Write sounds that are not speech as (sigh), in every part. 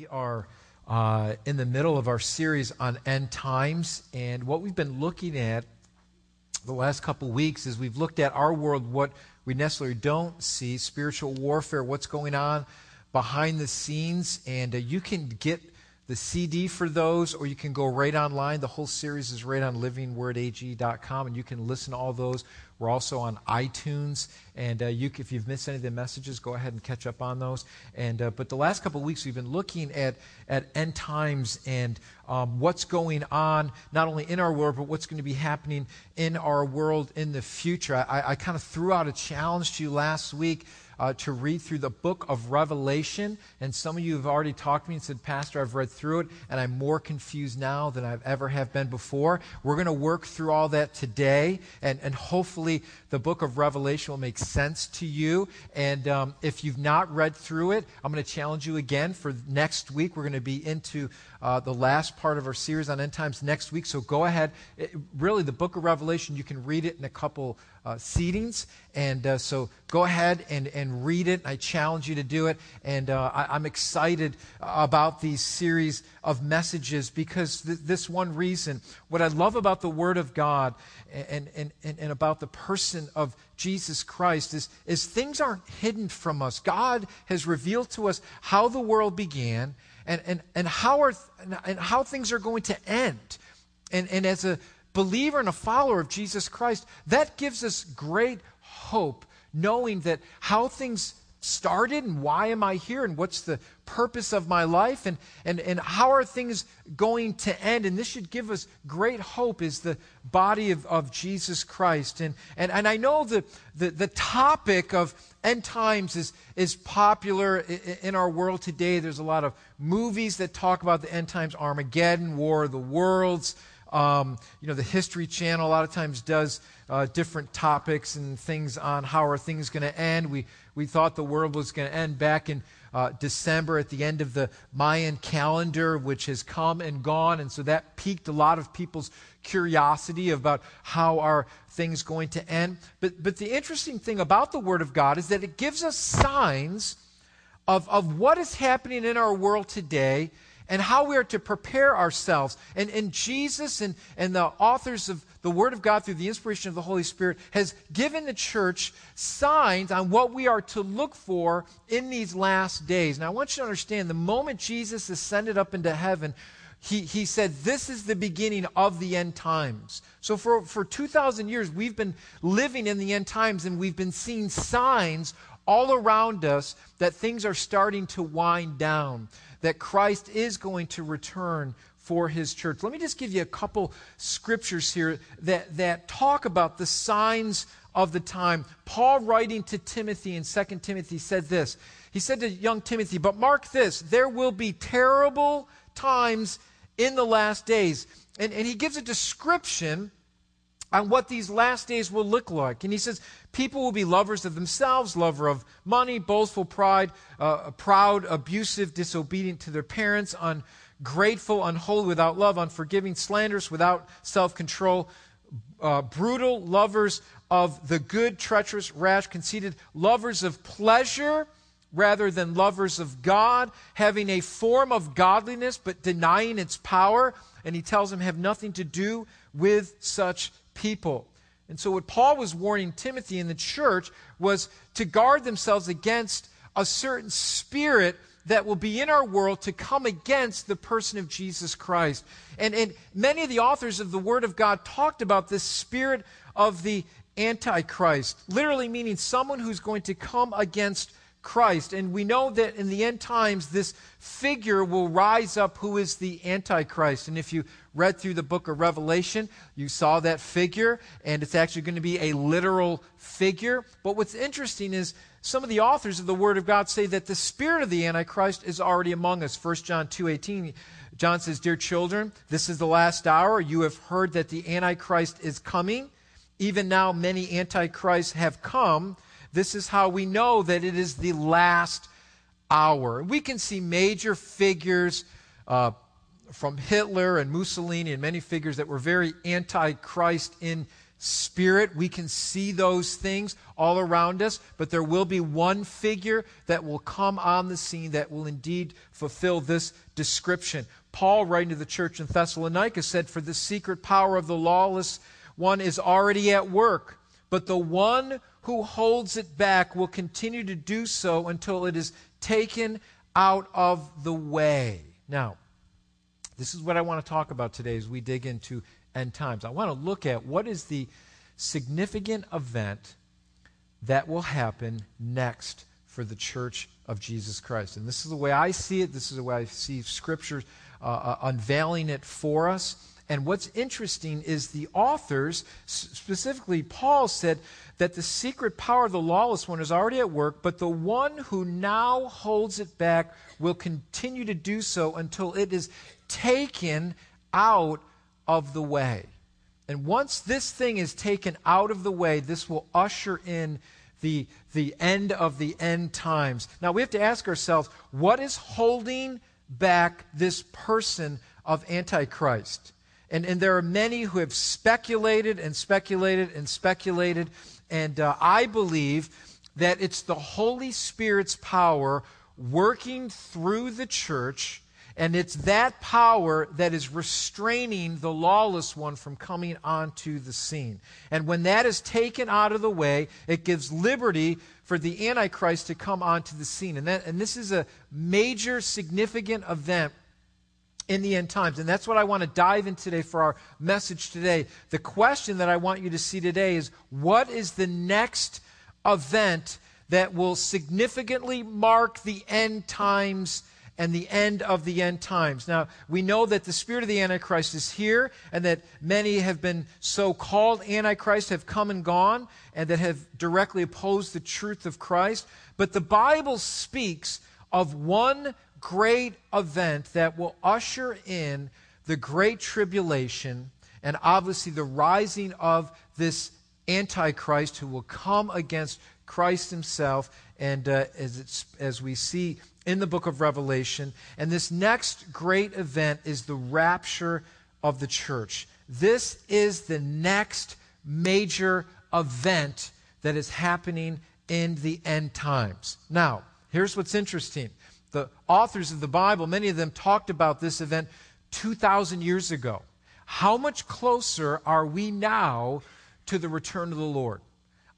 We are uh, in the middle of our series on end times, and what we've been looking at the last couple weeks is we've looked at our world, what we necessarily don't see, spiritual warfare, what's going on behind the scenes, and uh, you can get the CD for those, or you can go right online. The whole series is right on livingwordag.com, and you can listen to all those. We're also on iTunes, and uh, you, if you've missed any of the messages, go ahead and catch up on those. And uh, but the last couple of weeks, we've been looking at at end times and um, what's going on, not only in our world, but what's going to be happening in our world in the future. I, I kind of threw out a challenge to you last week uh, to read through the book of Revelation. And some of you have already talked to me and said, Pastor, I've read through it, and I'm more confused now than I've ever have been before. We're going to work through all that today, and, and hopefully the book of Revelation will make sense to you. And um, if you've not read through it, I'm going to challenge you again for next week. We're going to be into uh, the last part of our series on end times next week. So go ahead. It, really, the book of Revelation, you can read it in a couple uh, seatings. And uh, so go ahead and, and read it. I challenge you to do it. And uh, I, am excited about these series of messages because th- this one reason. What I love about the Word of God and, and, and, and about the person of Jesus Christ is, is things aren't hidden from us. God has revealed to us how the world began and, and, and, how, are, and how things are going to end. And, and as a believer and a follower of Jesus Christ, that gives us great hope, knowing that how things started and why am I here and what's the purpose of my life and, and, and how are things going to end. And this should give us great hope is the body of, of Jesus Christ. And, and, and I know the, the, the topic of end times is, is popular in our world today. There's a lot of movies that talk about the end times, Armageddon, War of the Worlds. Um, you know, the History Channel a lot of times does uh, different topics and things on how are things going to end. We, we thought the world was going to end back in uh, December at the end of the Mayan calendar, which has come and gone. And so that piqued a lot of people's curiosity about how are things going to end. But, but the interesting thing about the Word of God is that it gives us signs of, of what is happening in our world today and how we are to prepare ourselves. And, and Jesus and, and the authors of the Word of God through the inspiration of the Holy Spirit has given the church signs on what we are to look for in these last days. Now, I want you to understand the moment Jesus ascended up into heaven, he, he said, This is the beginning of the end times. So, for, for 2,000 years, we've been living in the end times and we've been seeing signs all around us that things are starting to wind down that Christ is going to return for his church. Let me just give you a couple scriptures here that, that talk about the signs of the time. Paul, writing to Timothy in 2 Timothy, said this. He said to young Timothy, But mark this, there will be terrible times in the last days. And, and he gives a description on what these last days will look like. And he says, people will be lovers of themselves, lover of money, boastful, pride, uh, proud, abusive, disobedient to their parents, ungrateful, unholy, without love, unforgiving, slanderous, without self control, uh, brutal, lovers of the good, treacherous, rash, conceited, lovers of pleasure rather than lovers of God, having a form of godliness but denying its power. And he tells them, have nothing to do with such people. And so, what Paul was warning Timothy in the church was to guard themselves against a certain spirit that will be in our world to come against the person of Jesus Christ. And, and many of the authors of the Word of God talked about this spirit of the Antichrist, literally meaning someone who's going to come against Christ. And we know that in the end times, this figure will rise up who is the Antichrist. And if you read through the book of Revelation, you saw that figure, and it's actually going to be a literal figure. But what's interesting is some of the authors of the Word of God say that the spirit of the Antichrist is already among us. 1 John 2.18, John says, Dear children, this is the last hour. You have heard that the Antichrist is coming. Even now, many Antichrists have come. This is how we know that it is the last hour. We can see major figures uh, from Hitler and Mussolini and many figures that were very anti Christ in spirit. We can see those things all around us, but there will be one figure that will come on the scene that will indeed fulfill this description. Paul, writing to the church in Thessalonica, said, For the secret power of the lawless one is already at work, but the one who holds it back will continue to do so until it is taken out of the way. Now, this is what I want to talk about today as we dig into end times. I want to look at what is the significant event that will happen next for the church of Jesus Christ. And this is the way I see it. This is the way I see Scripture uh, uh, unveiling it for us. And what's interesting is the authors, specifically Paul, said that the secret power of the lawless one is already at work, but the one who now holds it back will continue to do so until it is taken out of the way. And once this thing is taken out of the way, this will usher in the, the end of the end times. Now we have to ask ourselves what is holding back this person of Antichrist? And, and there are many who have speculated and speculated and speculated. And uh, I believe that it's the Holy Spirit's power working through the church and it's that power that is restraining the lawless one from coming onto the scene. And when that is taken out of the way, it gives liberty for the Antichrist to come onto the scene. And, that, and this is a major, significant event in the end times. And that's what I want to dive in today for our message today. The question that I want you to see today is what is the next event that will significantly mark the end times and the end of the end times. Now, we know that the spirit of the Antichrist is here, and that many have been so called Antichrist have come and gone, and that have directly opposed the truth of Christ. But the Bible speaks of one great event that will usher in the great tribulation and obviously the rising of this Antichrist who will come against Christ himself. And uh, as, as we see in the book of Revelation. And this next great event is the rapture of the church. This is the next major event that is happening in the end times. Now, here's what's interesting. The authors of the Bible, many of them talked about this event 2,000 years ago. How much closer are we now to the return of the Lord?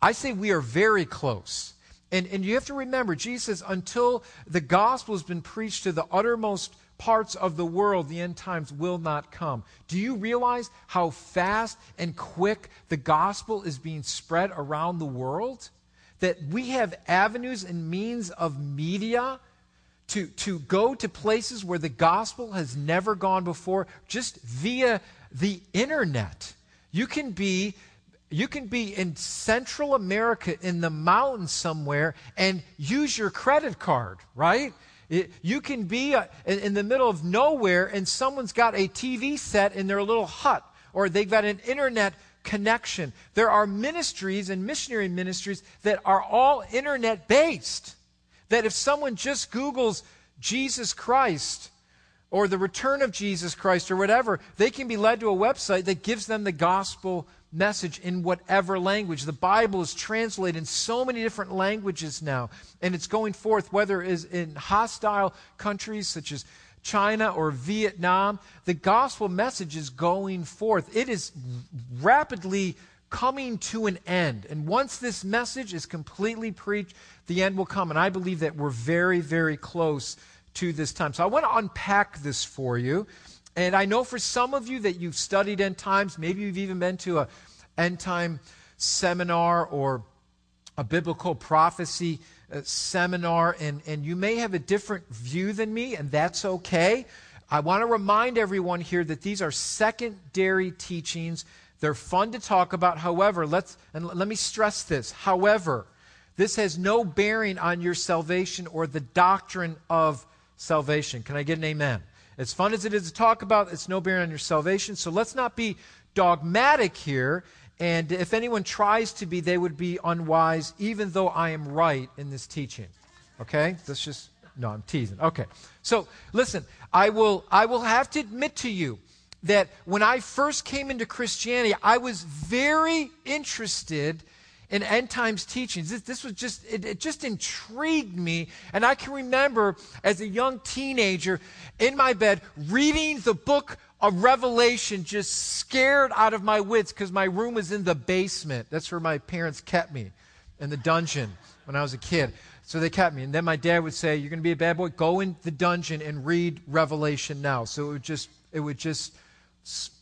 I say we are very close. And, and you have to remember, Jesus until the gospel has been preached to the uttermost parts of the world, the end times will not come. Do you realize how fast and quick the gospel is being spread around the world? That we have avenues and means of media to, to go to places where the gospel has never gone before just via the internet. You can be you can be in Central America in the mountains somewhere and use your credit card, right? It, you can be uh, in, in the middle of nowhere and someone's got a TV set in their little hut or they've got an internet connection. There are ministries and missionary ministries that are all internet based. That if someone just Googles Jesus Christ, or the return of Jesus Christ or whatever, they can be led to a website that gives them the gospel message in whatever language. The Bible is translated in so many different languages now, and it's going forth, whether it is in hostile countries such as China or Vietnam. The gospel message is going forth. It is rapidly coming to an end. And once this message is completely preached, the end will come. And I believe that we're very, very close to this time. So I want to unpack this for you. And I know for some of you that you've studied end times, maybe you've even been to a end time seminar or a biblical prophecy uh, seminar, and, and you may have a different view than me, and that's okay. I want to remind everyone here that these are secondary teachings. They're fun to talk about. However, let's and let me stress this. However, this has no bearing on your salvation or the doctrine of salvation. Can I get an amen? As fun as it is to talk about, it's no bearing on your salvation. So let's not be dogmatic here. And if anyone tries to be, they would be unwise, even though I am right in this teaching. Okay? That's just, no, I'm teasing. Okay. So listen, I will, I will have to admit to you that when I first came into Christianity, I was very interested in end times teachings. This, this was just, it, it, just intrigued me. And I can remember as a young teenager in my bed reading the book of Revelation, just scared out of my wits because my room was in the basement. That's where my parents kept me in the dungeon when I was a kid. So they kept me. And then my dad would say, You're going to be a bad boy? Go in the dungeon and read Revelation now. So it would just, it would just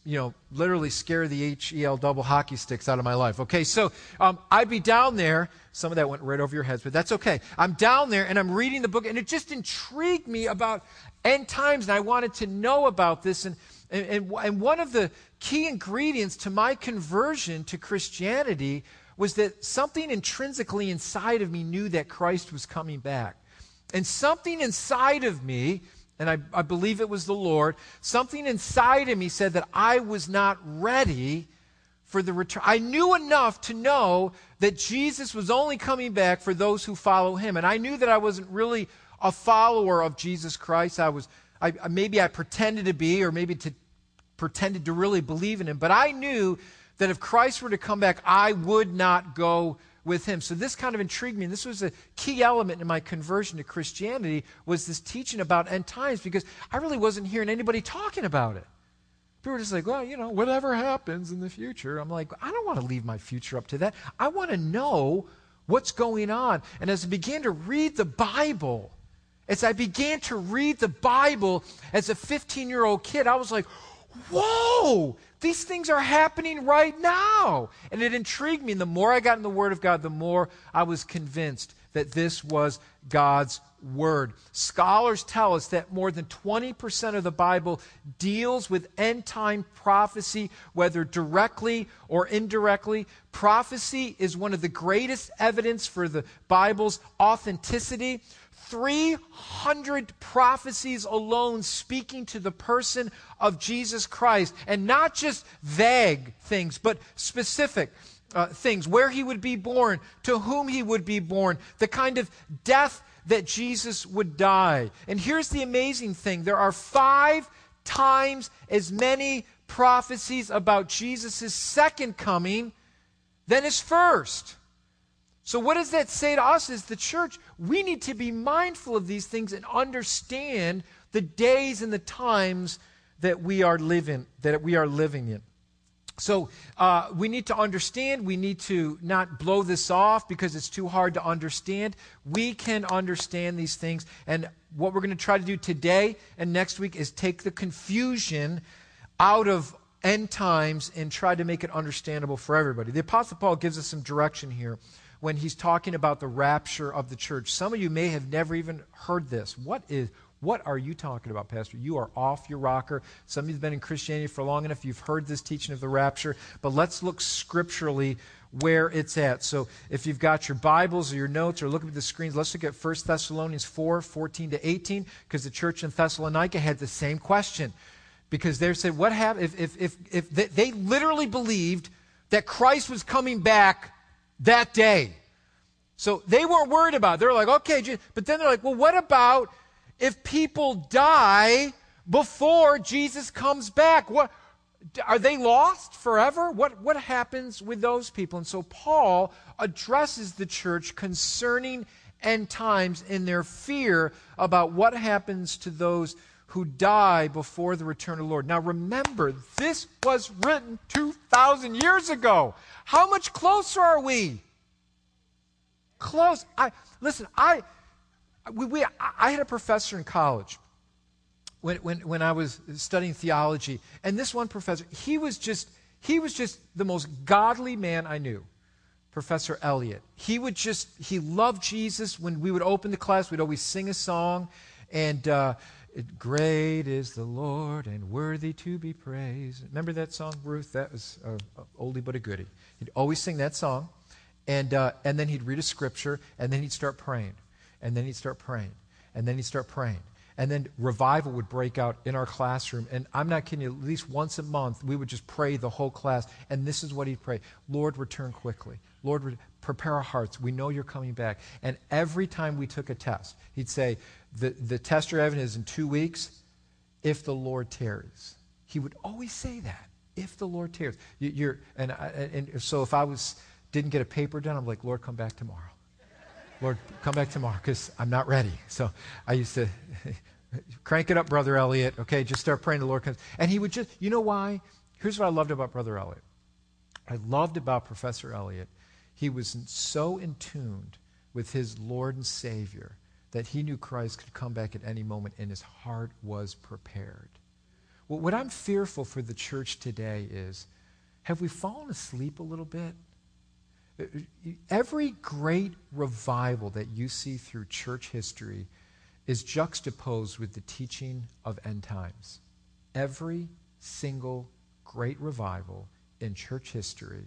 you know, literally scare the H-E-L double hockey sticks out of my life. Okay, so um, I'd be down there. Some of that went right over your heads, but that's okay. I'm down there and I'm reading the book, and it just intrigued me about end times, and I wanted to know about this. And, and, and one of the key ingredients to my conversion to Christianity was that something intrinsically inside of me knew that Christ was coming back. And something inside of me and I, I believe it was the Lord, something inside of me said that I was not ready for the return. I knew enough to know that Jesus was only coming back for those who follow him. And I knew that I wasn't really a follower of Jesus Christ. I was, I, maybe I pretended to be, or maybe to pretended to really believe in him. But I knew that if Christ were to come back, I would not go with him. So this kind of intrigued me. And this was a key element in my conversion to Christianity was this teaching about end times because I really wasn't hearing anybody talking about it. People were just like, well, you know, whatever happens in the future. I'm like, I don't want to leave my future up to that. I want to know what's going on. And as I began to read the Bible, as I began to read the Bible as a 15 year old kid, I was like, whoa, these things are happening right now. And it intrigued me. And the more I got in the Word of God, the more I was convinced that this was God's Word. Scholars tell us that more than 20% of the Bible deals with end time prophecy, whether directly or indirectly. Prophecy is one of the greatest evidence for the Bible's authenticity. 300 prophecies alone speaking to the person of Jesus Christ, and not just vague things, but specific. Uh, things where he would be born, to whom he would be born, the kind of death that Jesus would die. And here's the amazing thing there are five times as many prophecies about Jesus' second coming than his first. So, what does that say to us as the church? We need to be mindful of these things and understand the days and the times that we are living that we are living in. So uh, we need to understand. We need to not blow this off because it's too hard to understand. We can understand these things, and what we're going to try to do today and next week is take the confusion out of end times and try to make it understandable for everybody. The Apostle Paul gives us some direction here when he's talking about the rapture of the church. Some of you may have never even heard this. What is what are you talking about, Pastor? You are off your rocker. Some of you have been in Christianity for long enough. You've heard this teaching of the rapture. But let's look scripturally where it's at. So if you've got your Bibles or your notes or looking at the screens, let's look at 1 Thessalonians 4 14 to 18, because the church in Thessalonica had the same question. Because they said, What happened? If, if, if, if they, they literally believed that Christ was coming back that day. So they weren't worried about it. They're like, okay, but then they're like, well, what about if people die before Jesus comes back? What are they lost forever? What what happens with those people? And so Paul addresses the church concerning end times in their fear about what happens to those who die before the return of the Lord. Now remember, this was written 2,000 years ago. How much closer are we? Close. I listen. I we, we I had a professor in college when, when when I was studying theology, and this one professor, he was just he was just the most godly man I knew. Professor Elliot. He would just he loved Jesus. When we would open the class, we'd always sing a song, and. Uh, Great is the Lord and worthy to be praised. Remember that song, Ruth? That was a, a oldie but a goodie. He'd always sing that song, and, uh, and then he'd read a scripture, and then he'd start praying, and then he'd start praying, and then he'd start praying. And then revival would break out in our classroom. And I'm not kidding you, at least once a month, we would just pray the whole class. And this is what he'd pray Lord, return quickly. Lord, re- prepare our hearts. We know you're coming back. And every time we took a test, he'd say, the, the test you're is in two weeks if the Lord tarries. he would always say that. If the Lord tarries, you, are and, I, and so if I was didn't get a paper done, I'm like, Lord, come back tomorrow. Lord, come back tomorrow because I'm not ready. So I used to (laughs) crank it up, Brother Elliot. Okay, just start praying the Lord comes. And he would just, you know why? Here's what I loved about Brother Elliot. I loved about Professor Elliot. He was so in tuned with his Lord and Savior that he knew Christ could come back at any moment and his heart was prepared. Well, what I'm fearful for the church today is have we fallen asleep a little bit? Uh, uh, every great revival that you see through church history is juxtaposed with the teaching of end times. Every single great revival in church history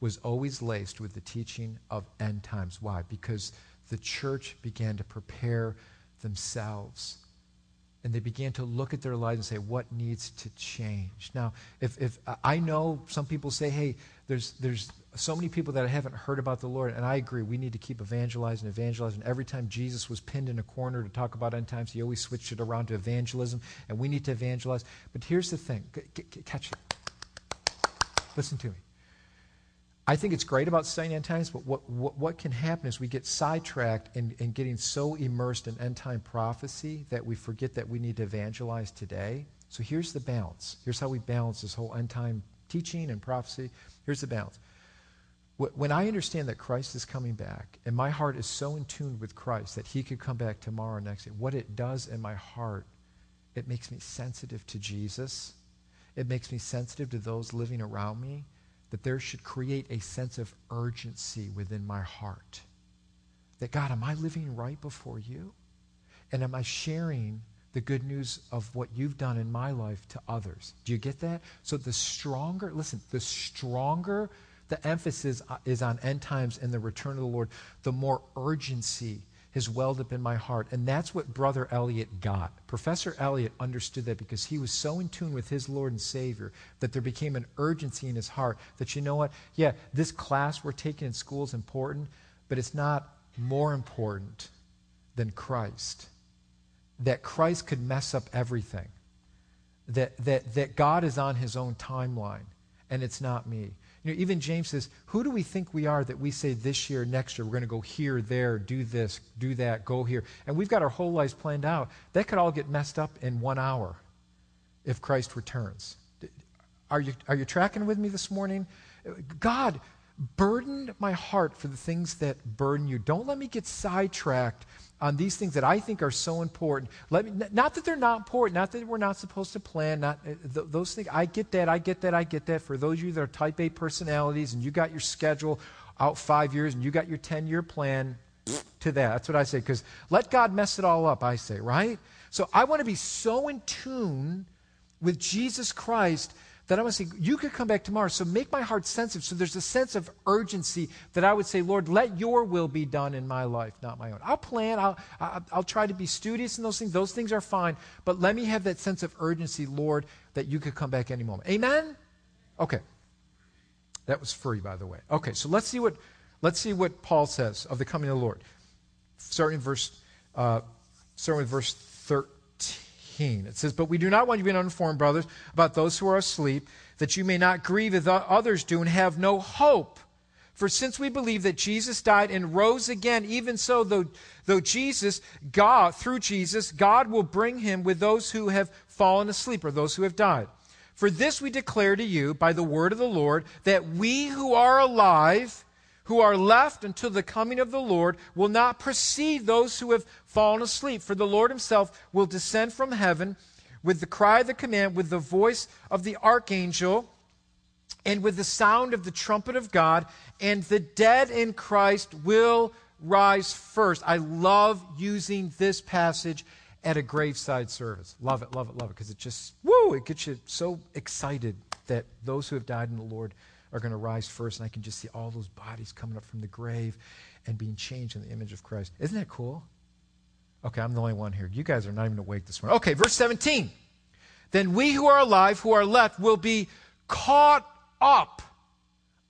was always laced with the teaching of end times. Why? Because the church began to prepare themselves and they began to look at their lives and say, what needs to change? Now, if, if I know some people say, hey, there's, there's so many people that I haven't heard about the Lord, and I agree, we need to keep evangelizing, evangelizing. Every time Jesus was pinned in a corner to talk about end times, he always switched it around to evangelism, and we need to evangelize. But here's the thing catch it. Listen to me. I think it's great about studying end times, but what, what, what can happen is we get sidetracked in, in getting so immersed in end time prophecy that we forget that we need to evangelize today. So here's the balance. Here's how we balance this whole end time teaching and prophecy. Here's the balance. When I understand that Christ is coming back, and my heart is so in tune with Christ that he could come back tomorrow next day, what it does in my heart, it makes me sensitive to Jesus. It makes me sensitive to those living around me that there should create a sense of urgency within my heart. That, God, am I living right before you? And am I sharing the good news of what you've done in my life to others? Do you get that? So the stronger, listen, the stronger the emphasis is on end times and the return of the Lord, the more urgency has welled up in my heart. And that's what Brother Elliot got. Professor Elliot understood that because he was so in tune with his Lord and Savior that there became an urgency in his heart that, you know what? Yeah, this class we're taking in school is important, but it's not more important than Christ. That Christ could mess up everything. That, that, that God is on his own timeline, and it's not me. You know, even James says, Who do we think we are that we say this year, next year, we're going to go here, there, do this, do that, go here? And we've got our whole lives planned out. That could all get messed up in one hour if Christ returns. Are you, are you tracking with me this morning? God burdened my heart for the things that burden you. Don't let me get sidetracked on these things that I think are so important. Let me, not that they're not important, not that we're not supposed to plan, not uh, th- those things. I get that, I get that, I get that. For those of you that are type A personalities and you got your schedule out five years and you got your 10 year plan, to that. That's what I say. Because let God mess it all up, I say, right? So I want to be so in tune with Jesus Christ that I want to say, you could come back tomorrow. So make my heart sensitive. So there's a sense of urgency that I would say, Lord, let your will be done in my life, not my own. I'll plan. I'll, I'll try to be studious in those things. Those things are fine. But let me have that sense of urgency, Lord, that you could come back any moment. Amen? Okay. That was free, by the way. Okay, so let's see what, let's see what Paul says of the coming of the Lord. Starting in verse, uh, starting with verse 13. It says, But we do not want you to be uninformed, brothers, about those who are asleep, that you may not grieve as others do and have no hope. For since we believe that Jesus died and rose again, even so, though, though Jesus, God, through Jesus, God will bring him with those who have fallen asleep or those who have died. For this we declare to you by the word of the Lord, that we who are alive, who are left until the coming of the Lord will not precede those who have fallen asleep. For the Lord himself will descend from heaven with the cry of the command, with the voice of the archangel, and with the sound of the trumpet of God, and the dead in Christ will rise first. I love using this passage at a graveside service. Love it, love it, love it, because it just, woo, it gets you so excited that those who have died in the Lord are going to rise first, and I can just see all those bodies coming up from the grave and being changed in the image of Christ. Isn't that cool? Okay, I'm the only one here. You guys are not even awake this morning. Okay, verse 17. Then we who are alive, who are left, will be caught up.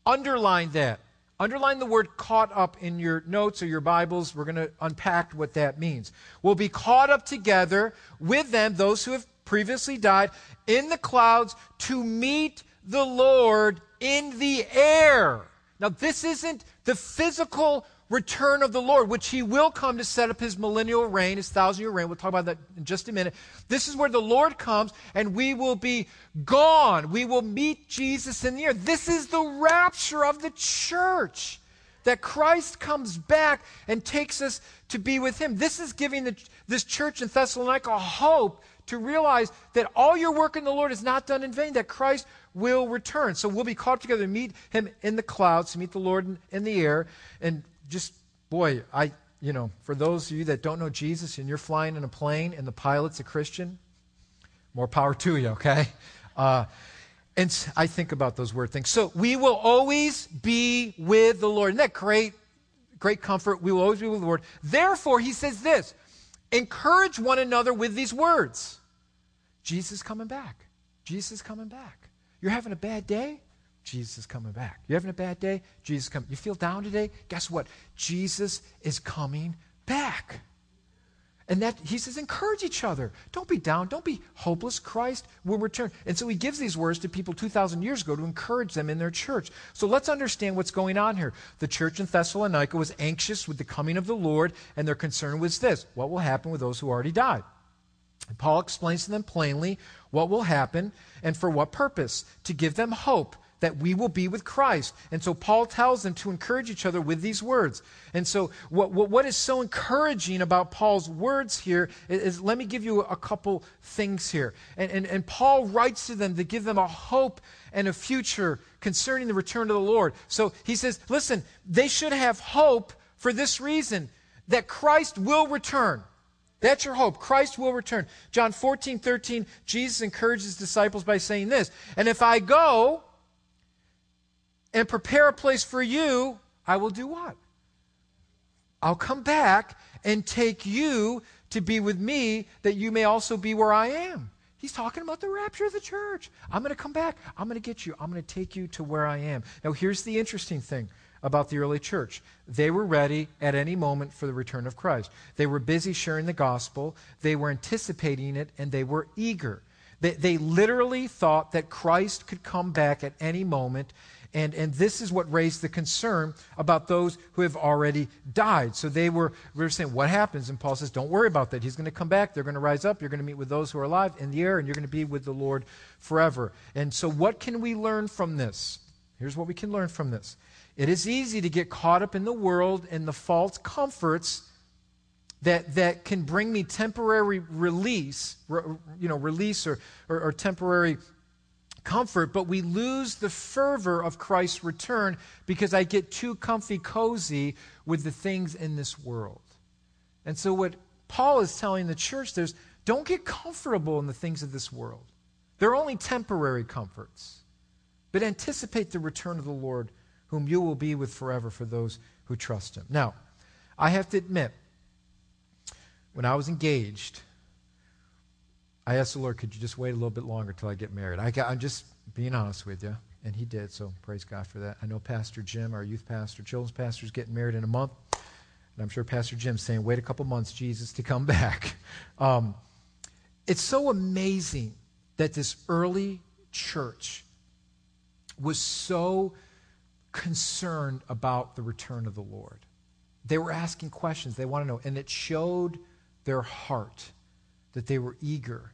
Underline that. Underline the word caught up in your notes or your Bibles. We're going to unpack what that means. We'll be caught up together with them, those who have previously died in the clouds to meet the Lord in the air. Now, this isn't the physical return of the Lord, which he will come to set up his millennial reign, his thousand year reign. We'll talk about that in just a minute. This is where the Lord comes and we will be gone. We will meet Jesus in the air. This is the rapture of the church. That Christ comes back and takes us to be with him. This is giving the, this church in Thessalonica hope to realize that all your work in the Lord is not done in vain, that Christ will return. So we'll be caught together to meet him in the clouds, to meet the Lord in, in the air. And just, boy, I, you know, for those of you that don't know Jesus and you're flying in a plane and the pilot's a Christian, more power to you, okay? Uh, and I think about those word things. So we will always be with the Lord. Isn't that great? Great comfort. We will always be with the Lord. Therefore, he says this encourage one another with these words Jesus coming back. Jesus coming back. You're having a bad day? Jesus is coming back. You're having a bad day? Jesus coming. You feel down today? Guess what? Jesus is coming back. And that he says, encourage each other. Don't be down. Don't be hopeless. Christ will return. And so he gives these words to people 2,000 years ago to encourage them in their church. So let's understand what's going on here. The church in Thessalonica was anxious with the coming of the Lord, and their concern was this what will happen with those who already died? Paul explains to them plainly what will happen and for what purpose to give them hope that we will be with Christ. And so Paul tells them to encourage each other with these words. And so, what, what, what is so encouraging about Paul's words here is, is, let me give you a couple things here. And, and, and Paul writes to them to give them a hope and a future concerning the return of the Lord. So he says, listen, they should have hope for this reason that Christ will return. That's your hope. Christ will return. John 14, 13, Jesus encourages his disciples by saying this And if I go, and prepare a place for you, I will do what? I'll come back and take you to be with me that you may also be where I am. He's talking about the rapture of the church. I'm going to come back. I'm going to get you. I'm going to take you to where I am. Now, here's the interesting thing about the early church they were ready at any moment for the return of Christ. They were busy sharing the gospel, they were anticipating it, and they were eager. They, they literally thought that Christ could come back at any moment and, and this is what raised the concern about those who have already died. So they were, we were saying, what happens? And Paul says, don't worry about that. He's going to come back. They're going to rise up. You're going to meet with those who are alive in the air, and you're going to be with the Lord forever. And so, what can we learn from this? Here's what we can learn from this it is easy to get caught up in the world and the false comforts that, that can bring me temporary release, you know, release or, or, or temporary comfort, but we lose the fervor of Christ's return because I get too comfy cozy with the things in this world. And so, what Paul is telling the church there's don't get comfortable in the things of this world. They're only temporary comforts. But anticipate the return of the Lord, whom you will be with forever for those who trust him. Now, I have to admit, when I was engaged, I asked the Lord, could you just wait a little bit longer till I get married? I got, I'm just being honest with you. And he did, so praise God for that. I know Pastor Jim, our youth pastor, children's pastor, is getting married in a month. And I'm sure Pastor Jim's saying, wait a couple months, Jesus, to come (laughs) back. Um, it's so amazing that this early church was so concerned about the return of the Lord. They were asking questions, they want to know, and it showed their heart that they were eager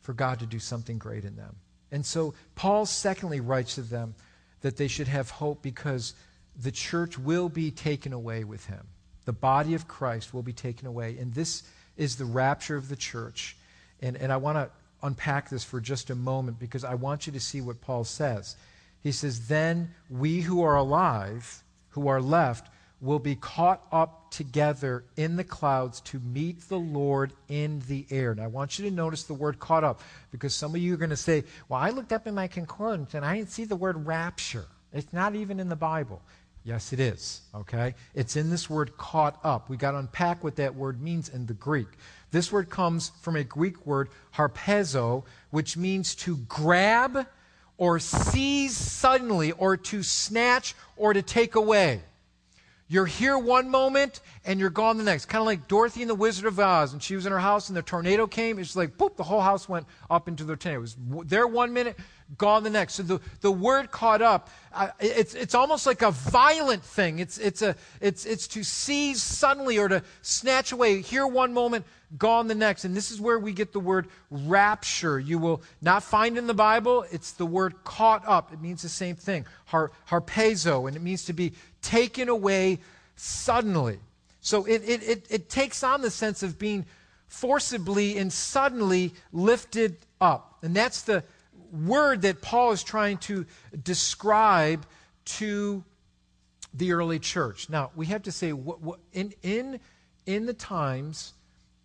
for God to do something great in them. And so Paul secondly writes to them that they should have hope because the church will be taken away with him. The body of Christ will be taken away. And this is the rapture of the church. And, and I want to unpack this for just a moment because I want you to see what Paul says. He says, Then we who are alive, who are left, will be caught up together in the clouds to meet the Lord in the air. And I want you to notice the word caught up because some of you are going to say, Well, I looked up in my concordance and I didn't see the word rapture. It's not even in the Bible. Yes, it is. Okay? It's in this word caught up. We got to unpack what that word means in the Greek. This word comes from a Greek word, harpazo, which means to grab or seize suddenly or to snatch or to take away. You're here one moment and you're gone the next. Kind of like Dorothy and the Wizard of Oz. And she was in her house and the tornado came. It's like, boop, the whole house went up into the tornado. It was there one minute, gone the next. So the, the word caught up, uh, it's, it's almost like a violent thing. It's, it's, a, it's, it's to seize suddenly or to snatch away. Here one moment, gone the next. And this is where we get the word rapture. You will not find in the Bible, it's the word caught up. It means the same thing, har, harpazo, and it means to be taken away suddenly. So it, it, it, it takes on the sense of being forcibly and suddenly lifted up. And that's the word that Paul is trying to describe to the early church. Now, we have to say, what, what, in, in, in the times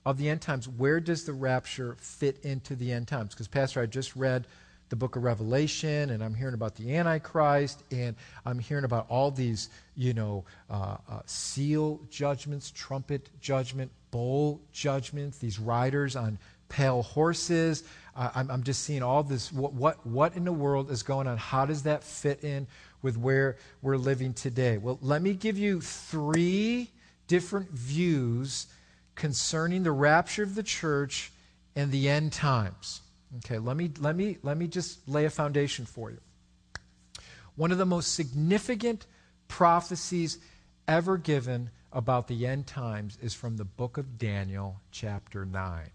of the end times, where does the rapture fit into the end times? Because, Pastor, I just read the book of Revelation, and I'm hearing about the Antichrist, and I'm hearing about all these, you know, uh, uh, seal judgments, trumpet judgment, bowl judgments, these riders on pale horses. Uh, I'm, I'm, just seeing all this. What, what, what in the world is going on? How does that fit in with where we're living today? Well, let me give you three different views concerning the rapture of the church and the end times. Okay, let me, let me, let me just lay a foundation for you. One of the most significant prophecies ever given about the end times is from the book of Daniel, chapter 9.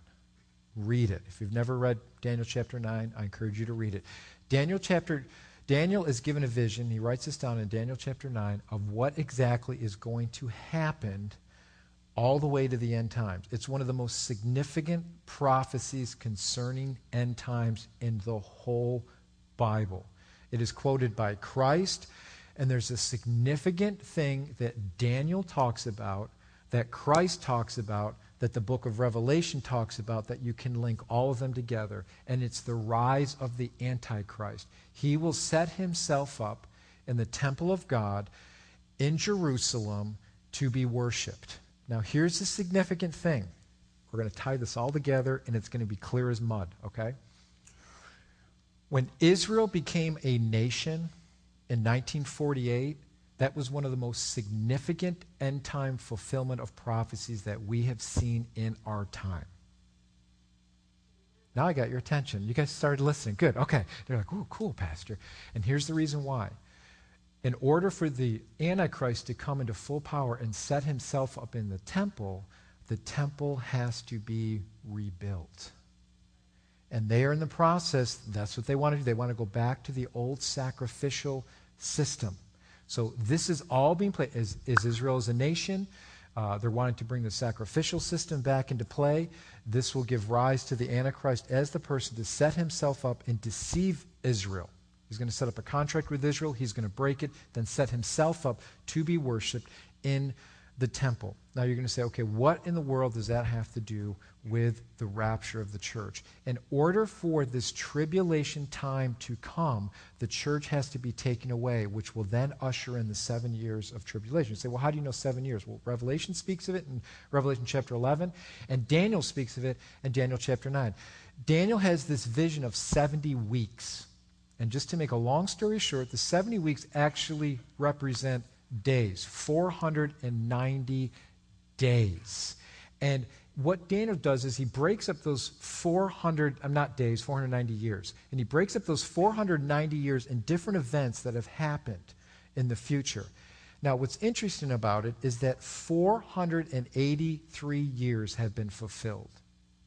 Read it. If you've never read Daniel chapter 9, I encourage you to read it. Daniel chapter Daniel is given a vision. He writes this down in Daniel chapter 9 of what exactly is going to happen all the way to the end times. It's one of the most significant prophecies concerning end times in the whole Bible. It is quoted by Christ, and there's a significant thing that Daniel talks about, that Christ talks about, that the book of Revelation talks about, that you can link all of them together. And it's the rise of the Antichrist. He will set himself up in the temple of God in Jerusalem to be worshiped. Now, here's the significant thing. We're going to tie this all together, and it's going to be clear as mud, okay? When Israel became a nation in 1948, that was one of the most significant end time fulfillment of prophecies that we have seen in our time. Now I got your attention. You guys started listening. Good. Okay. They're like, oh, cool, Pastor. And here's the reason why in order for the Antichrist to come into full power and set himself up in the temple, the temple has to be rebuilt. And they are in the process, that's what they want to do. They want to go back to the old sacrificial system. So this is all being played. Is Israel as a nation? Uh, they're wanting to bring the sacrificial system back into play. This will give rise to the Antichrist as the person to set himself up and deceive Israel. He's going to set up a contract with Israel. He's going to break it, then set himself up to be worshiped in the temple. Now you're going to say, okay, what in the world does that have to do with the rapture of the church? In order for this tribulation time to come, the church has to be taken away, which will then usher in the seven years of tribulation. You say, well, how do you know seven years? Well, Revelation speaks of it in Revelation chapter 11, and Daniel speaks of it in Daniel chapter 9. Daniel has this vision of 70 weeks. And just to make a long story short, the 70 weeks actually represent days 490 days. And what Daniel does is he breaks up those 400, I'm not days, 490 years. And he breaks up those 490 years in different events that have happened in the future. Now, what's interesting about it is that 483 years have been fulfilled.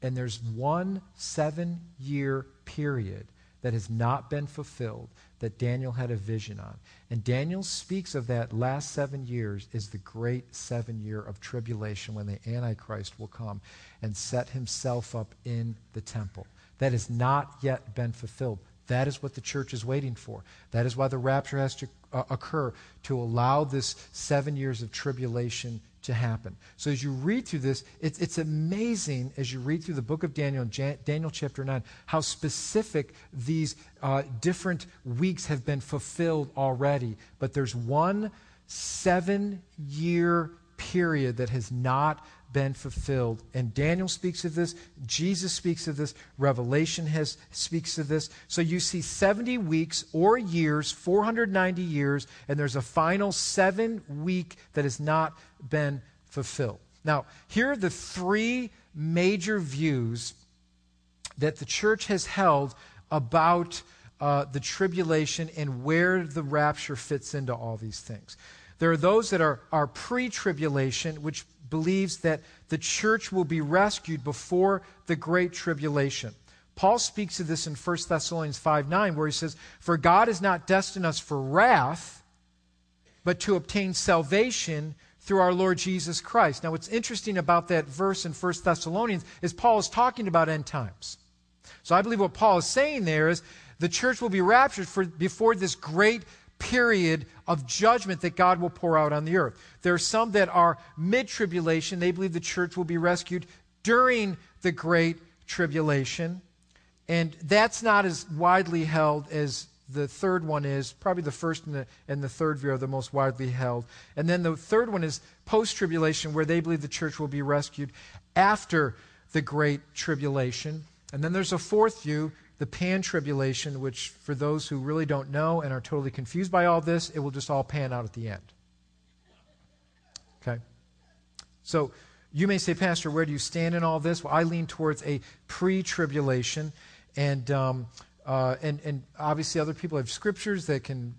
And there's one seven year period that has not been fulfilled that Daniel had a vision on. And Daniel speaks of that last seven years is the great seven year of tribulation when the Antichrist will come and set himself up in the temple. That has not yet been fulfilled. That is what the church is waiting for. That is why the rapture has to uh, occur to allow this seven years of tribulation to happen. So as you read through this, it's, it's amazing as you read through the book of Daniel, Daniel chapter 9, how specific these uh, different weeks have been fulfilled already. But there's one seven year period that has not been fulfilled. And Daniel speaks of this, Jesus speaks of this, Revelation has speaks of this. So you see 70 weeks or years, 490 years, and there's a final 7 week that has not been fulfilled. Now, here are the three major views that the church has held about uh, the tribulation and where the rapture fits into all these things. There are those that are, are pre tribulation, which believes that the church will be rescued before the great tribulation. Paul speaks of this in 1 Thessalonians 5 9, where he says, For God has not destined us for wrath, but to obtain salvation through our Lord Jesus Christ. Now, what's interesting about that verse in 1 Thessalonians is Paul is talking about end times. So I believe what Paul is saying there is the church will be raptured for, before this great period of judgment that God will pour out on the earth. There are some that are mid tribulation. They believe the church will be rescued during the great tribulation. And that's not as widely held as the third one is. Probably the first and the, and the third view are the most widely held. And then the third one is post tribulation, where they believe the church will be rescued after the great tribulation. And then there's a fourth view the pan tribulation, which for those who really don't know and are totally confused by all this, it will just all pan out at the end. Okay? So you may say, Pastor, where do you stand in all this? Well, I lean towards a pre tribulation. And, um, uh, and, and obviously, other people have scriptures that can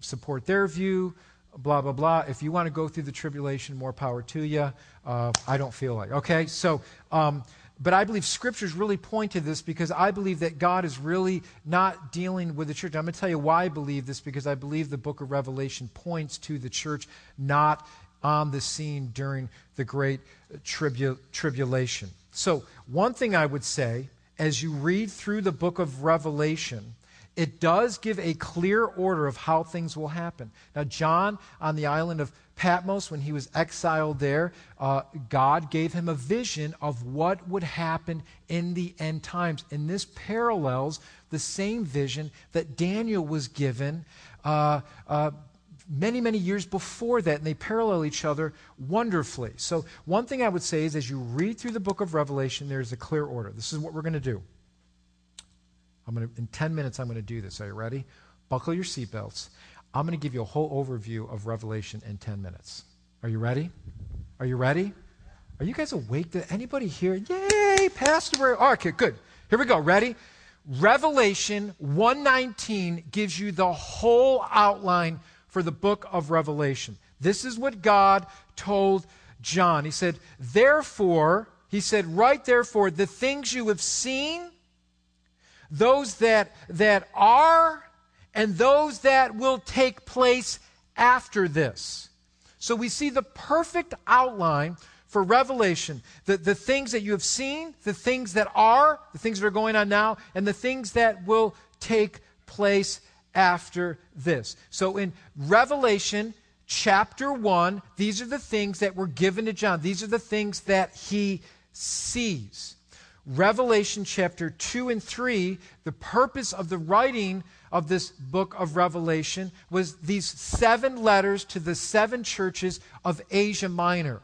support their view, blah, blah, blah. If you want to go through the tribulation, more power to you. Uh, I don't feel like. Okay? So. Um, but I believe scriptures really point to this because I believe that God is really not dealing with the church. I'm going to tell you why I believe this because I believe the book of Revelation points to the church not on the scene during the great tribu- tribulation. So, one thing I would say as you read through the book of Revelation, it does give a clear order of how things will happen. Now, John on the island of Patmos, when he was exiled there, uh, God gave him a vision of what would happen in the end times. And this parallels the same vision that Daniel was given uh, uh, many, many years before that. And they parallel each other wonderfully. So, one thing I would say is as you read through the book of Revelation, there's a clear order. This is what we're going to do. I'm going to, in 10 minutes, I'm going to do this. Are you ready? Buckle your seatbelts. I'm going to give you a whole overview of Revelation in 10 minutes. Are you ready? Are you ready? Are you guys awake? Did anybody here? Yay, Pastor. Oh, okay, good. Here we go. Ready? Revelation 119 gives you the whole outline for the book of Revelation. This is what God told John. He said, Therefore, he said, Right therefore, the things you have seen those that, that are, and those that will take place after this. So we see the perfect outline for Revelation the, the things that you have seen, the things that are, the things that are going on now, and the things that will take place after this. So in Revelation chapter 1, these are the things that were given to John, these are the things that he sees. Revelation chapter 2 and 3, the purpose of the writing of this book of Revelation was these seven letters to the seven churches of Asia Minor.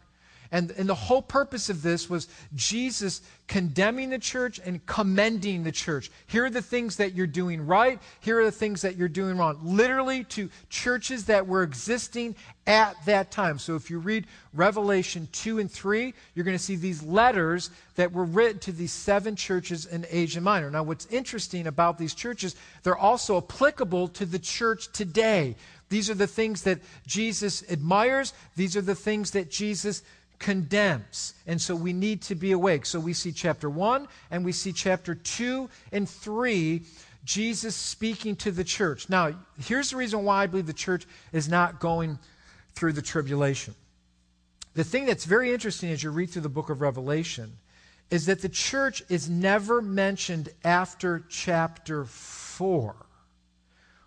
And, and the whole purpose of this was Jesus condemning the church and commending the church. Here are the things that you're doing right. Here are the things that you're doing wrong. Literally to churches that were existing at that time. So if you read Revelation 2 and 3, you're going to see these letters that were written to these seven churches in Asia Minor. Now, what's interesting about these churches, they're also applicable to the church today. These are the things that Jesus admires, these are the things that Jesus condemns. And so we need to be awake. So we see chapter 1 and we see chapter 2 and 3, Jesus speaking to the church. Now, here's the reason why I believe the church is not going through the tribulation. The thing that's very interesting as you read through the book of Revelation is that the church is never mentioned after chapter 4,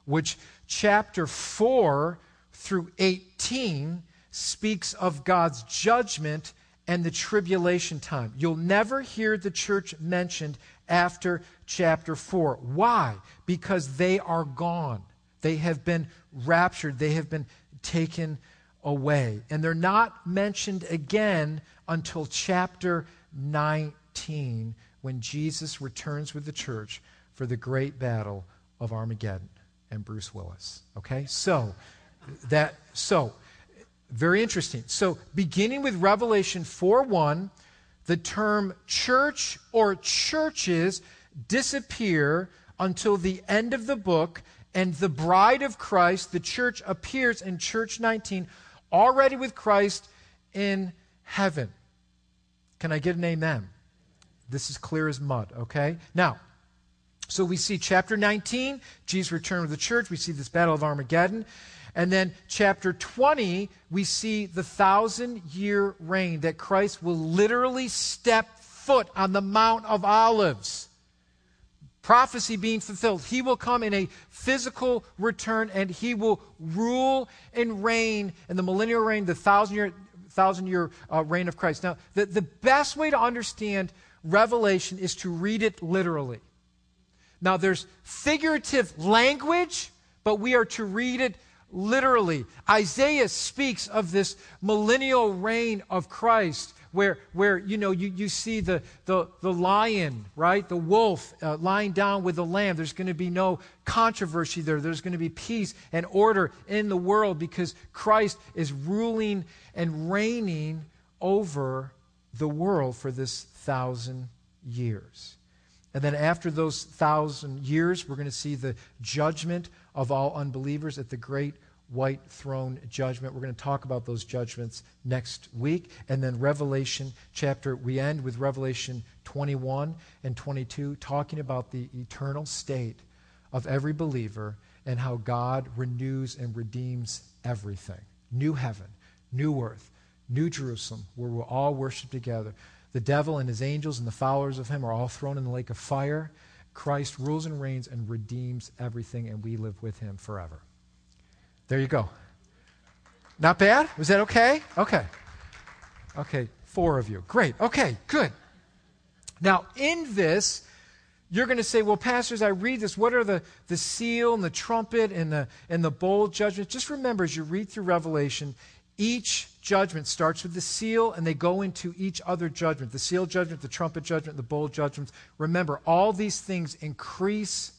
which chapter 4 through 18 speaks of God's judgment and the tribulation time. You'll never hear the church mentioned after chapter 4. Why? Because they are gone. They have been raptured, they have been taken away. And they're not mentioned again until chapter 19 when Jesus returns with the church for the great battle of Armageddon and Bruce Willis. Okay? So, that so very interesting. So, beginning with Revelation 4 1, the term church or churches disappear until the end of the book, and the bride of Christ, the church, appears in church 19, already with Christ in heaven. Can I get an amen? This is clear as mud, okay? Now, so we see chapter 19, Jesus' return of the church. We see this battle of Armageddon. And then chapter 20, we see the thousand year reign that Christ will literally step foot on the Mount of Olives. Prophecy being fulfilled. He will come in a physical return and he will rule and reign in the millennial reign, the thousand year, thousand year uh, reign of Christ. Now, the, the best way to understand Revelation is to read it literally. Now, there's figurative language, but we are to read it literally. Isaiah speaks of this millennial reign of Christ. Where, where you know you, you see the, the, the lion right the wolf uh, lying down with the lamb there's going to be no controversy there there's going to be peace and order in the world because christ is ruling and reigning over the world for this thousand years and then after those thousand years we're going to see the judgment of all unbelievers at the great white throne judgment. We're going to talk about those judgments next week. And then Revelation chapter, we end with Revelation 21 and 22, talking about the eternal state of every believer and how God renews and redeems everything. New heaven, new earth, new Jerusalem, where we'll all worship together. The devil and his angels and the followers of him are all thrown in the lake of fire. Christ rules and reigns and redeems everything, and we live with him forever. There you go. Not bad? Was that okay? Okay. Okay, four of you. Great. Okay, good. Now, in this, you're going to say, well, pastors, I read this. What are the, the seal and the trumpet and the, and the bowl judgment? Just remember, as you read through Revelation, each judgment starts with the seal and they go into each other judgment the seal judgment, the trumpet judgment, the bowl judgments. Remember, all these things increase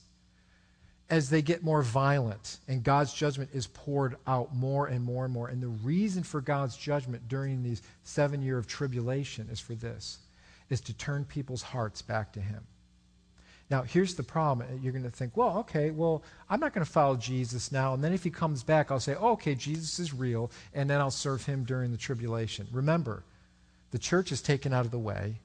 as they get more violent and God's judgment is poured out more and more and more. And the reason for God's judgment during these seven year of tribulation is for this, is to turn people's hearts back to him. Now, here's the problem. You're going to think, well, okay, well, I'm not going to follow Jesus now. And then if he comes back, I'll say, oh, okay, Jesus is real. And then I'll serve him during the tribulation. Remember, the church is taken out of the way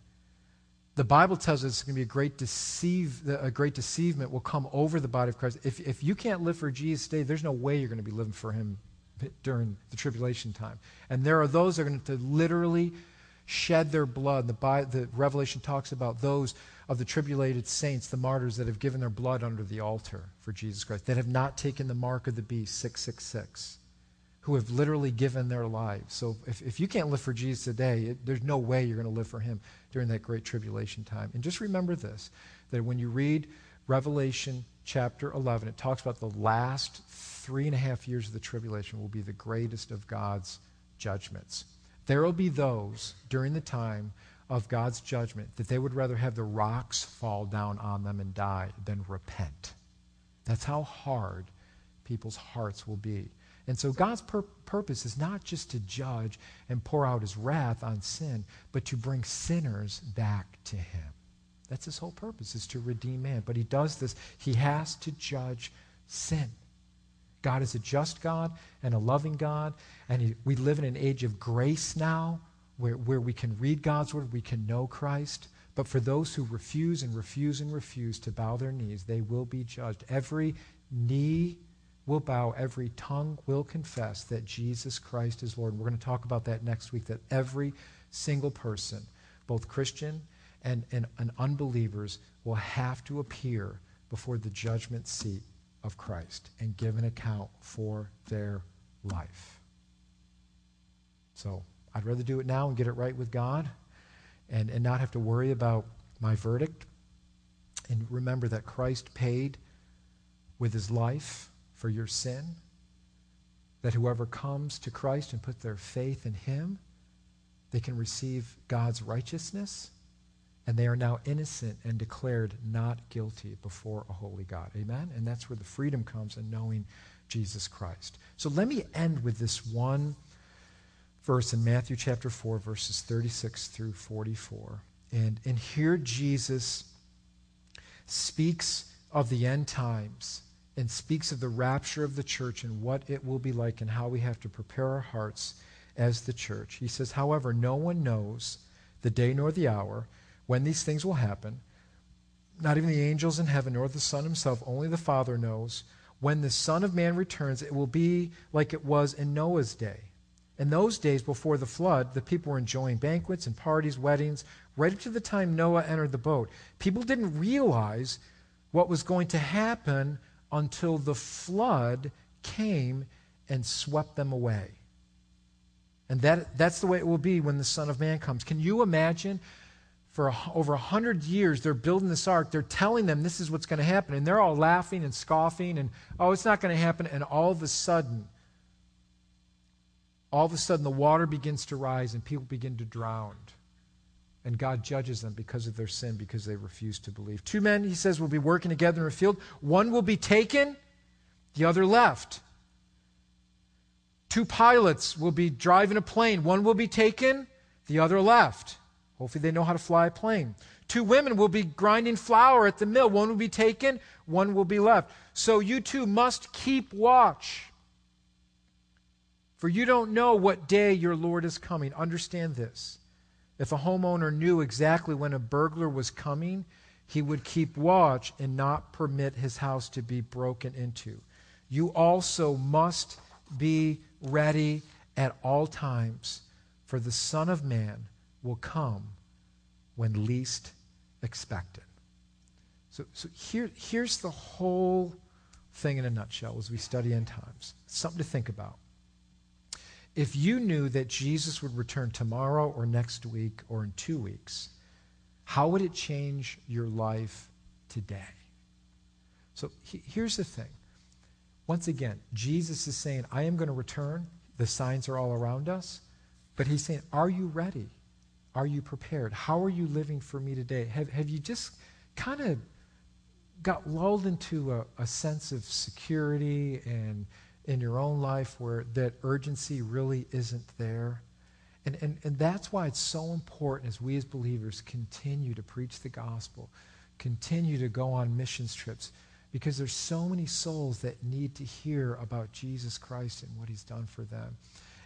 the Bible tells us it's going to be a great deceive, a great deceivement will come over the body of Christ. If, if you can't live for Jesus today, there's no way you're going to be living for him during the tribulation time. And there are those that are going to literally shed their blood. The, the Revelation talks about those of the tribulated saints, the martyrs that have given their blood under the altar for Jesus Christ, that have not taken the mark of the beast, 666 who have literally given their lives. So if, if you can't live for Jesus today, it, there's no way you're going to live for him during that great tribulation time. And just remember this that when you read Revelation chapter 11, it talks about the last three and a half years of the tribulation will be the greatest of God's judgments. There will be those during the time of God's judgment that they would rather have the rocks fall down on them and die than repent. That's how hard people's hearts will be. And so God's pur- purpose is not just to judge and pour out his wrath on sin, but to bring sinners back to him. That's his whole purpose, is to redeem man. But he does this, he has to judge sin. God is a just God and a loving God, and he, we live in an age of grace now where, where we can read God's word, we can know Christ. But for those who refuse and refuse and refuse to bow their knees, they will be judged. Every knee will bow, every tongue will confess that Jesus Christ is Lord. we're going to talk about that next week, that every single person, both Christian and, and, and unbelievers, will have to appear before the judgment seat of Christ and give an account for their life. So I'd rather do it now and get it right with God and, and not have to worry about my verdict. And remember that Christ paid with his life for your sin. that whoever comes to Christ and put their faith in him, they can receive God's righteousness, and they are now innocent and declared not guilty before a holy God. Amen? And that's where the freedom comes in knowing Jesus Christ. So let me end with this one verse in Matthew chapter 4, verses 36 through 44. And, and here Jesus speaks of the end times and speaks of the rapture of the church and what it will be like and how we have to prepare our hearts as the church. He says, However, no one knows the day nor the hour when these things will happen. Not even the angels in heaven nor the Son himself, only the Father knows. When the Son of Man returns, it will be like it was in Noah's day. In those days before the flood, the people were enjoying banquets and parties, weddings, right up to the time Noah entered the boat. People didn't realize what was going to happen until the flood came and swept them away. And that, that's the way it will be when the Son of Man comes. Can you imagine? For over a hundred years, they're building this ark. They're telling them this is what's going to happen. And they're all laughing and scoffing and, oh, it's not going to happen. And all of a sudden, all of a sudden, the water begins to rise and people begin to drown. And God judges them because of their sin, because they refuse to believe. Two men, he says, will be working together in a field. One will be taken, the other left. Two pilots will be driving a plane. One will be taken, the other left. Hopefully, they know how to fly a plane. Two women will be grinding flour at the mill. One will be taken, one will be left. So you two must keep watch. For you don't know what day your Lord is coming. Understand this. If a homeowner knew exactly when a burglar was coming, he would keep watch and not permit his house to be broken into. You also must be ready at all times, for the Son of Man will come when least expected. So, so here, here's the whole thing in a nutshell as we study end times. Something to think about. If you knew that Jesus would return tomorrow or next week or in two weeks, how would it change your life today? So he, here's the thing. Once again, Jesus is saying, I am going to return. The signs are all around us. But he's saying, Are you ready? Are you prepared? How are you living for me today? Have, have you just kind of got lulled into a, a sense of security and in your own life where that urgency really isn't there. And, and, and that's why it's so important as we as believers continue to preach the gospel, continue to go on missions trips, because there's so many souls that need to hear about Jesus Christ and what he's done for them.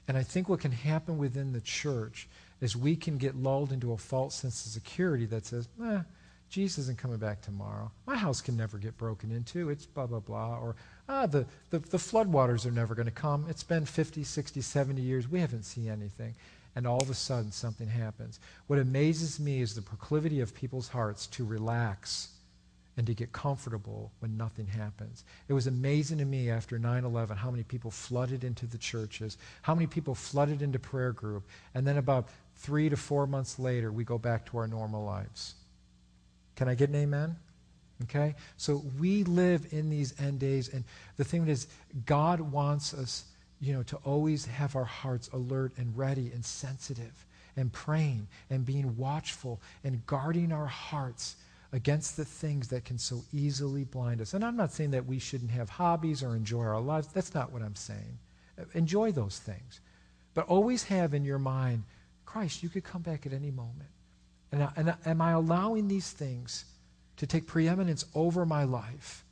And I think what can happen within the church is we can get lulled into a false sense of security that says, eh, Jesus isn't coming back tomorrow. My house can never get broken into. It's blah, blah, blah. Or, ah, the, the, the floodwaters are never going to come. It's been 50, 60, 70 years. We haven't seen anything. And all of a sudden, something happens. What amazes me is the proclivity of people's hearts to relax and to get comfortable when nothing happens. It was amazing to me after 9 11 how many people flooded into the churches, how many people flooded into prayer group, and then about three to four months later, we go back to our normal lives. Can I get an amen? Okay? So we live in these end days, and the thing is, God wants us, you know, to always have our hearts alert and ready and sensitive and praying and being watchful and guarding our hearts against the things that can so easily blind us. And I'm not saying that we shouldn't have hobbies or enjoy our lives. That's not what I'm saying. Enjoy those things. But always have in your mind, Christ, you could come back at any moment. And, and am I allowing these things to take preeminence over my life?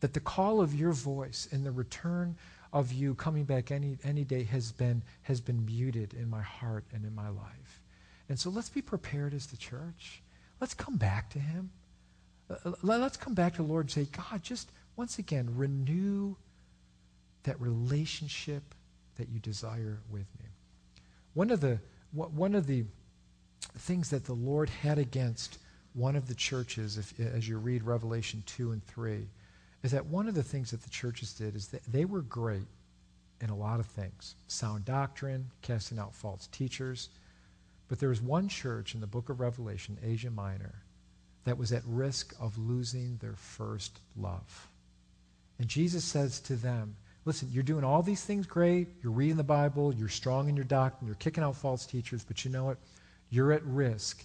That the call of your voice and the return of you coming back any, any day has been, has been muted in my heart and in my life. And so let's be prepared as the church. Let's come back to Him. Uh, let's come back to the Lord and say, God, just once again, renew that relationship that you desire with me. One of the, one of the things that the Lord had against one of the churches, if, as you read Revelation 2 and 3, is that one of the things that the churches did is that they were great in a lot of things sound doctrine, casting out false teachers. But there was one church in the book of Revelation, Asia Minor, that was at risk of losing their first love. And Jesus says to them, listen, you're doing all these things great. You're reading the Bible. You're strong in your doctrine. You're kicking out false teachers. But you know what? You're at risk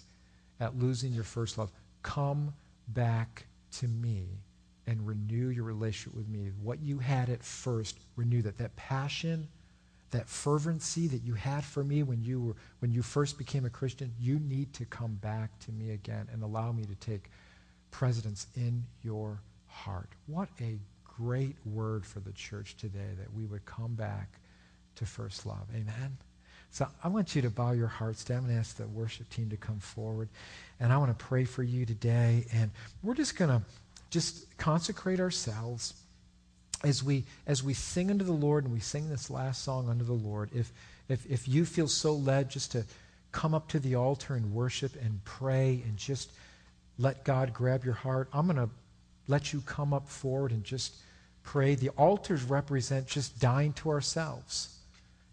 at losing your first love. Come back to me and renew your relationship with me. What you had at first, renew that. That passion, that fervency that you had for me when you were when you first became a Christian, you need to come back to me again and allow me to take precedence in your heart. What a great word for the church today that we would come back to first love. Amen. So I want you to bow your hearts down and ask the worship team to come forward. And I want to pray for you today. And we're just going to just consecrate ourselves as we as we sing unto the Lord and we sing this last song unto the Lord. If if if you feel so led just to come up to the altar and worship and pray and just let God grab your heart, I'm going to let you come up forward and just pray. The altars represent just dying to ourselves.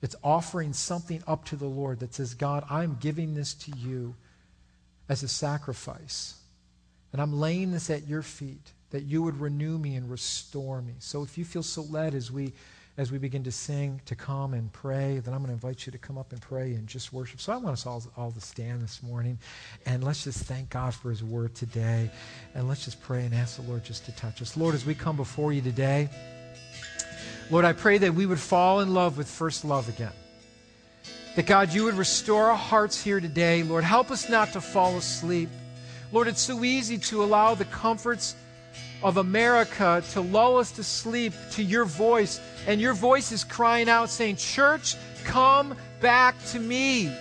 It's offering something up to the Lord that says, God, I'm giving this to you as a sacrifice. And I'm laying this at your feet that you would renew me and restore me. So if you feel so led as we as we begin to sing, to come and pray, then I'm going to invite you to come up and pray and just worship. So I want us all, all to stand this morning and let's just thank God for his word today. And let's just pray and ask the Lord just to touch us. Lord, as we come before you today, Lord, I pray that we would fall in love with first love again. That God, you would restore our hearts here today. Lord, help us not to fall asleep. Lord, it's so easy to allow the comforts of America to lull us to sleep to your voice. And your voice is crying out, saying, Church, come back to me.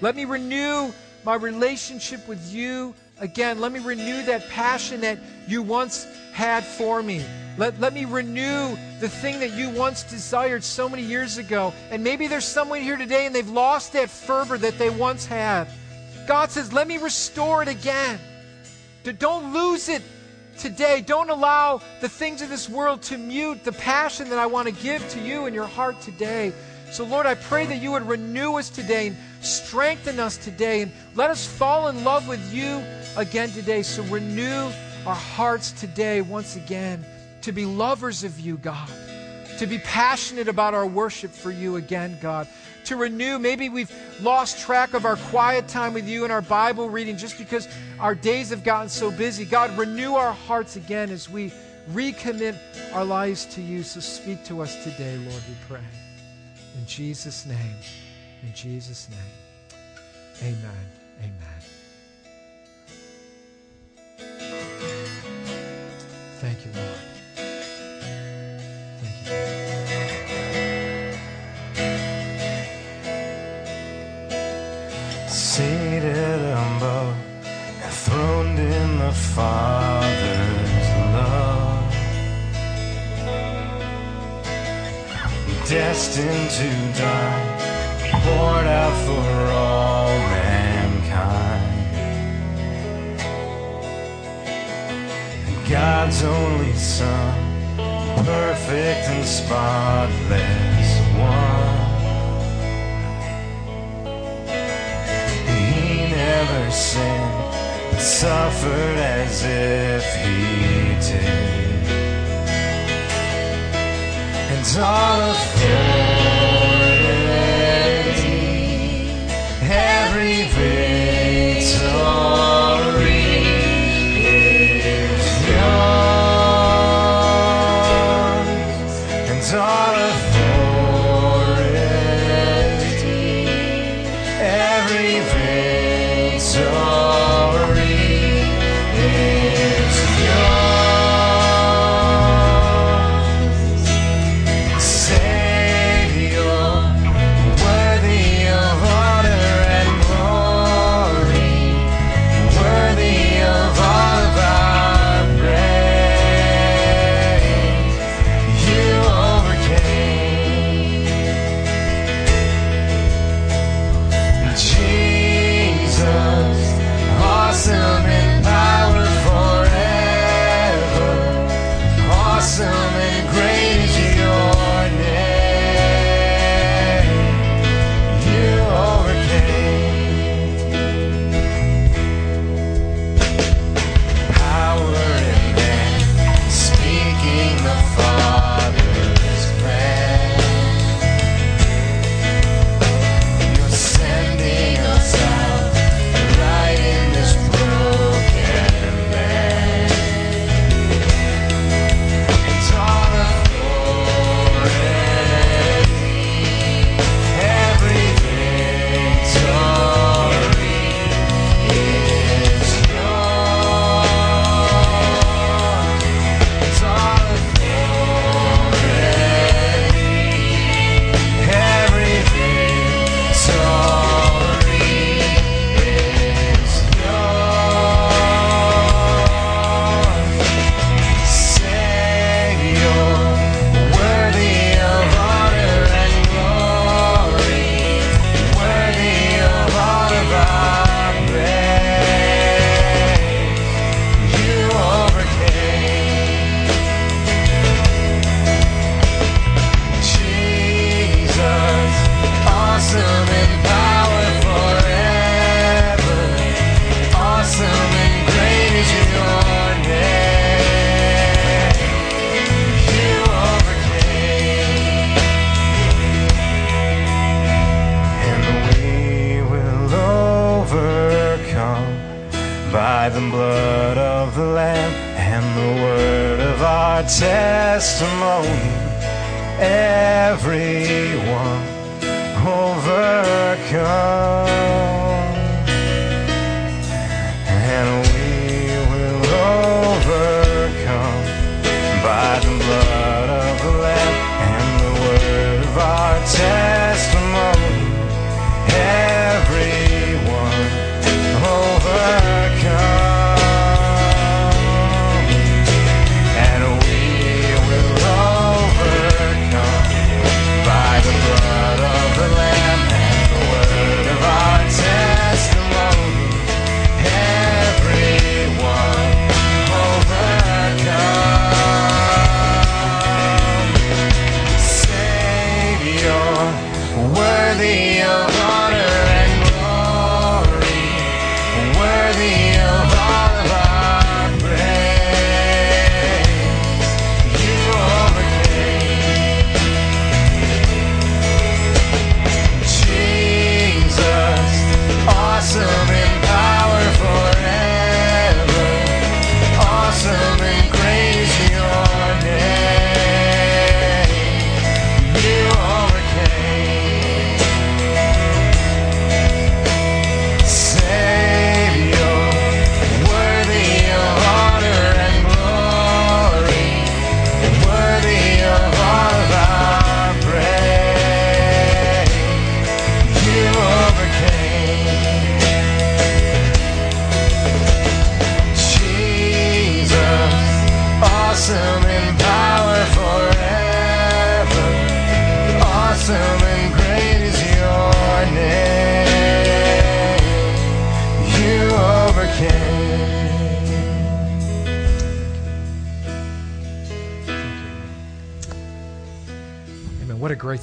Let me renew my relationship with you again. Let me renew that passion that you once had for me. Let, let me renew the thing that you once desired so many years ago. And maybe there's someone here today and they've lost that fervor that they once had. God says, let me restore it again. Don't lose it today. Don't allow the things of this world to mute the passion that I want to give to you in your heart today. So, Lord, I pray that you would renew us today and strengthen us today and let us fall in love with you again today. So, renew our hearts today once again to be lovers of you, God, to be passionate about our worship for you again, God to renew. Maybe we've lost track of our quiet time with you and our Bible reading just because our days have gotten so busy. God, renew our hearts again as we recommit our lives to you. So speak to us today, Lord, we pray. In Jesus' name, in Jesus' name, amen. Amen. Thank you, Lord. Destined to die, poured out for all mankind. God's only Son, perfect and spotless one. He never sinned, but suffered as if he did. And all of authority,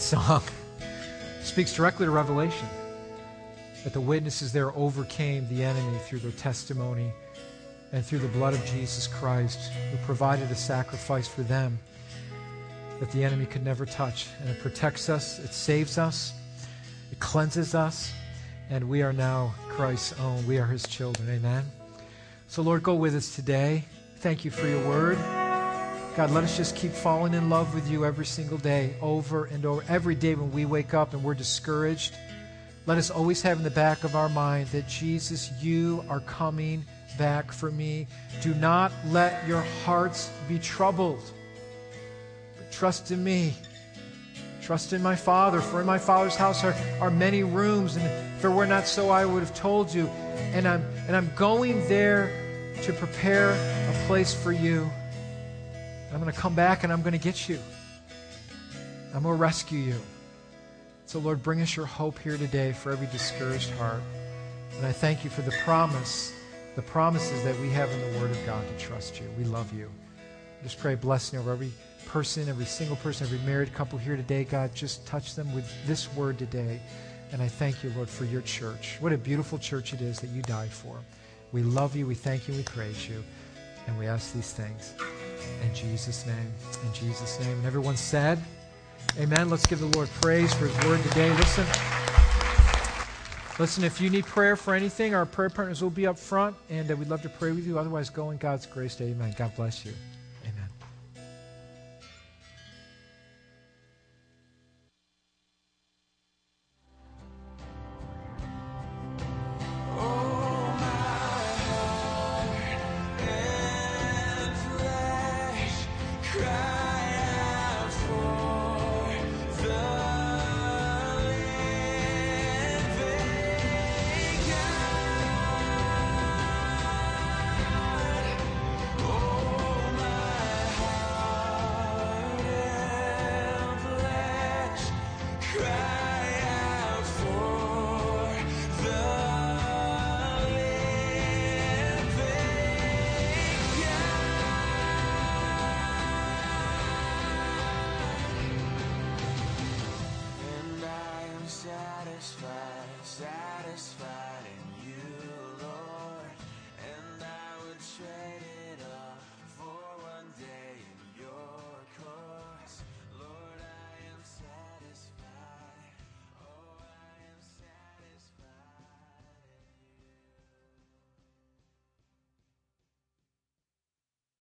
song. (laughs) Speaks directly to Revelation. That the witnesses there overcame the enemy through their testimony and through the blood of Jesus Christ, who provided a sacrifice for them that the enemy could never touch. And it protects us, it saves us, it cleanses us, and we are now Christ's own. We are his children. Amen. So, Lord, go with us today. Thank you for your word. God, let us just keep falling in love with you every single day, over and over. Every day when we wake up and we're discouraged, let us always have in the back of our mind that Jesus, you are coming back for me. Do not let your hearts be troubled, but trust in me. Trust in my Father, for in my Father's house are, are many rooms, and if it were not so, I would have told you. And I'm, and I'm going there to prepare a place for you. I'm going to come back and I'm going to get you. I'm going to rescue you. So, Lord, bring us your hope here today for every discouraged heart. And I thank you for the promise, the promises that we have in the Word of God to trust you. We love you. Just pray blessing over every person, every single person, every married couple here today. God, just touch them with this word today. And I thank you, Lord, for your church. What a beautiful church it is that you died for. We love you, we thank you, we praise you. And we ask these things in Jesus' name. In Jesus' name. And everyone said, Amen. Let's give the Lord praise for his word today. Listen. Listen, if you need prayer for anything, our prayer partners will be up front, and uh, we'd love to pray with you. Otherwise, go in God's grace. Amen. God bless you.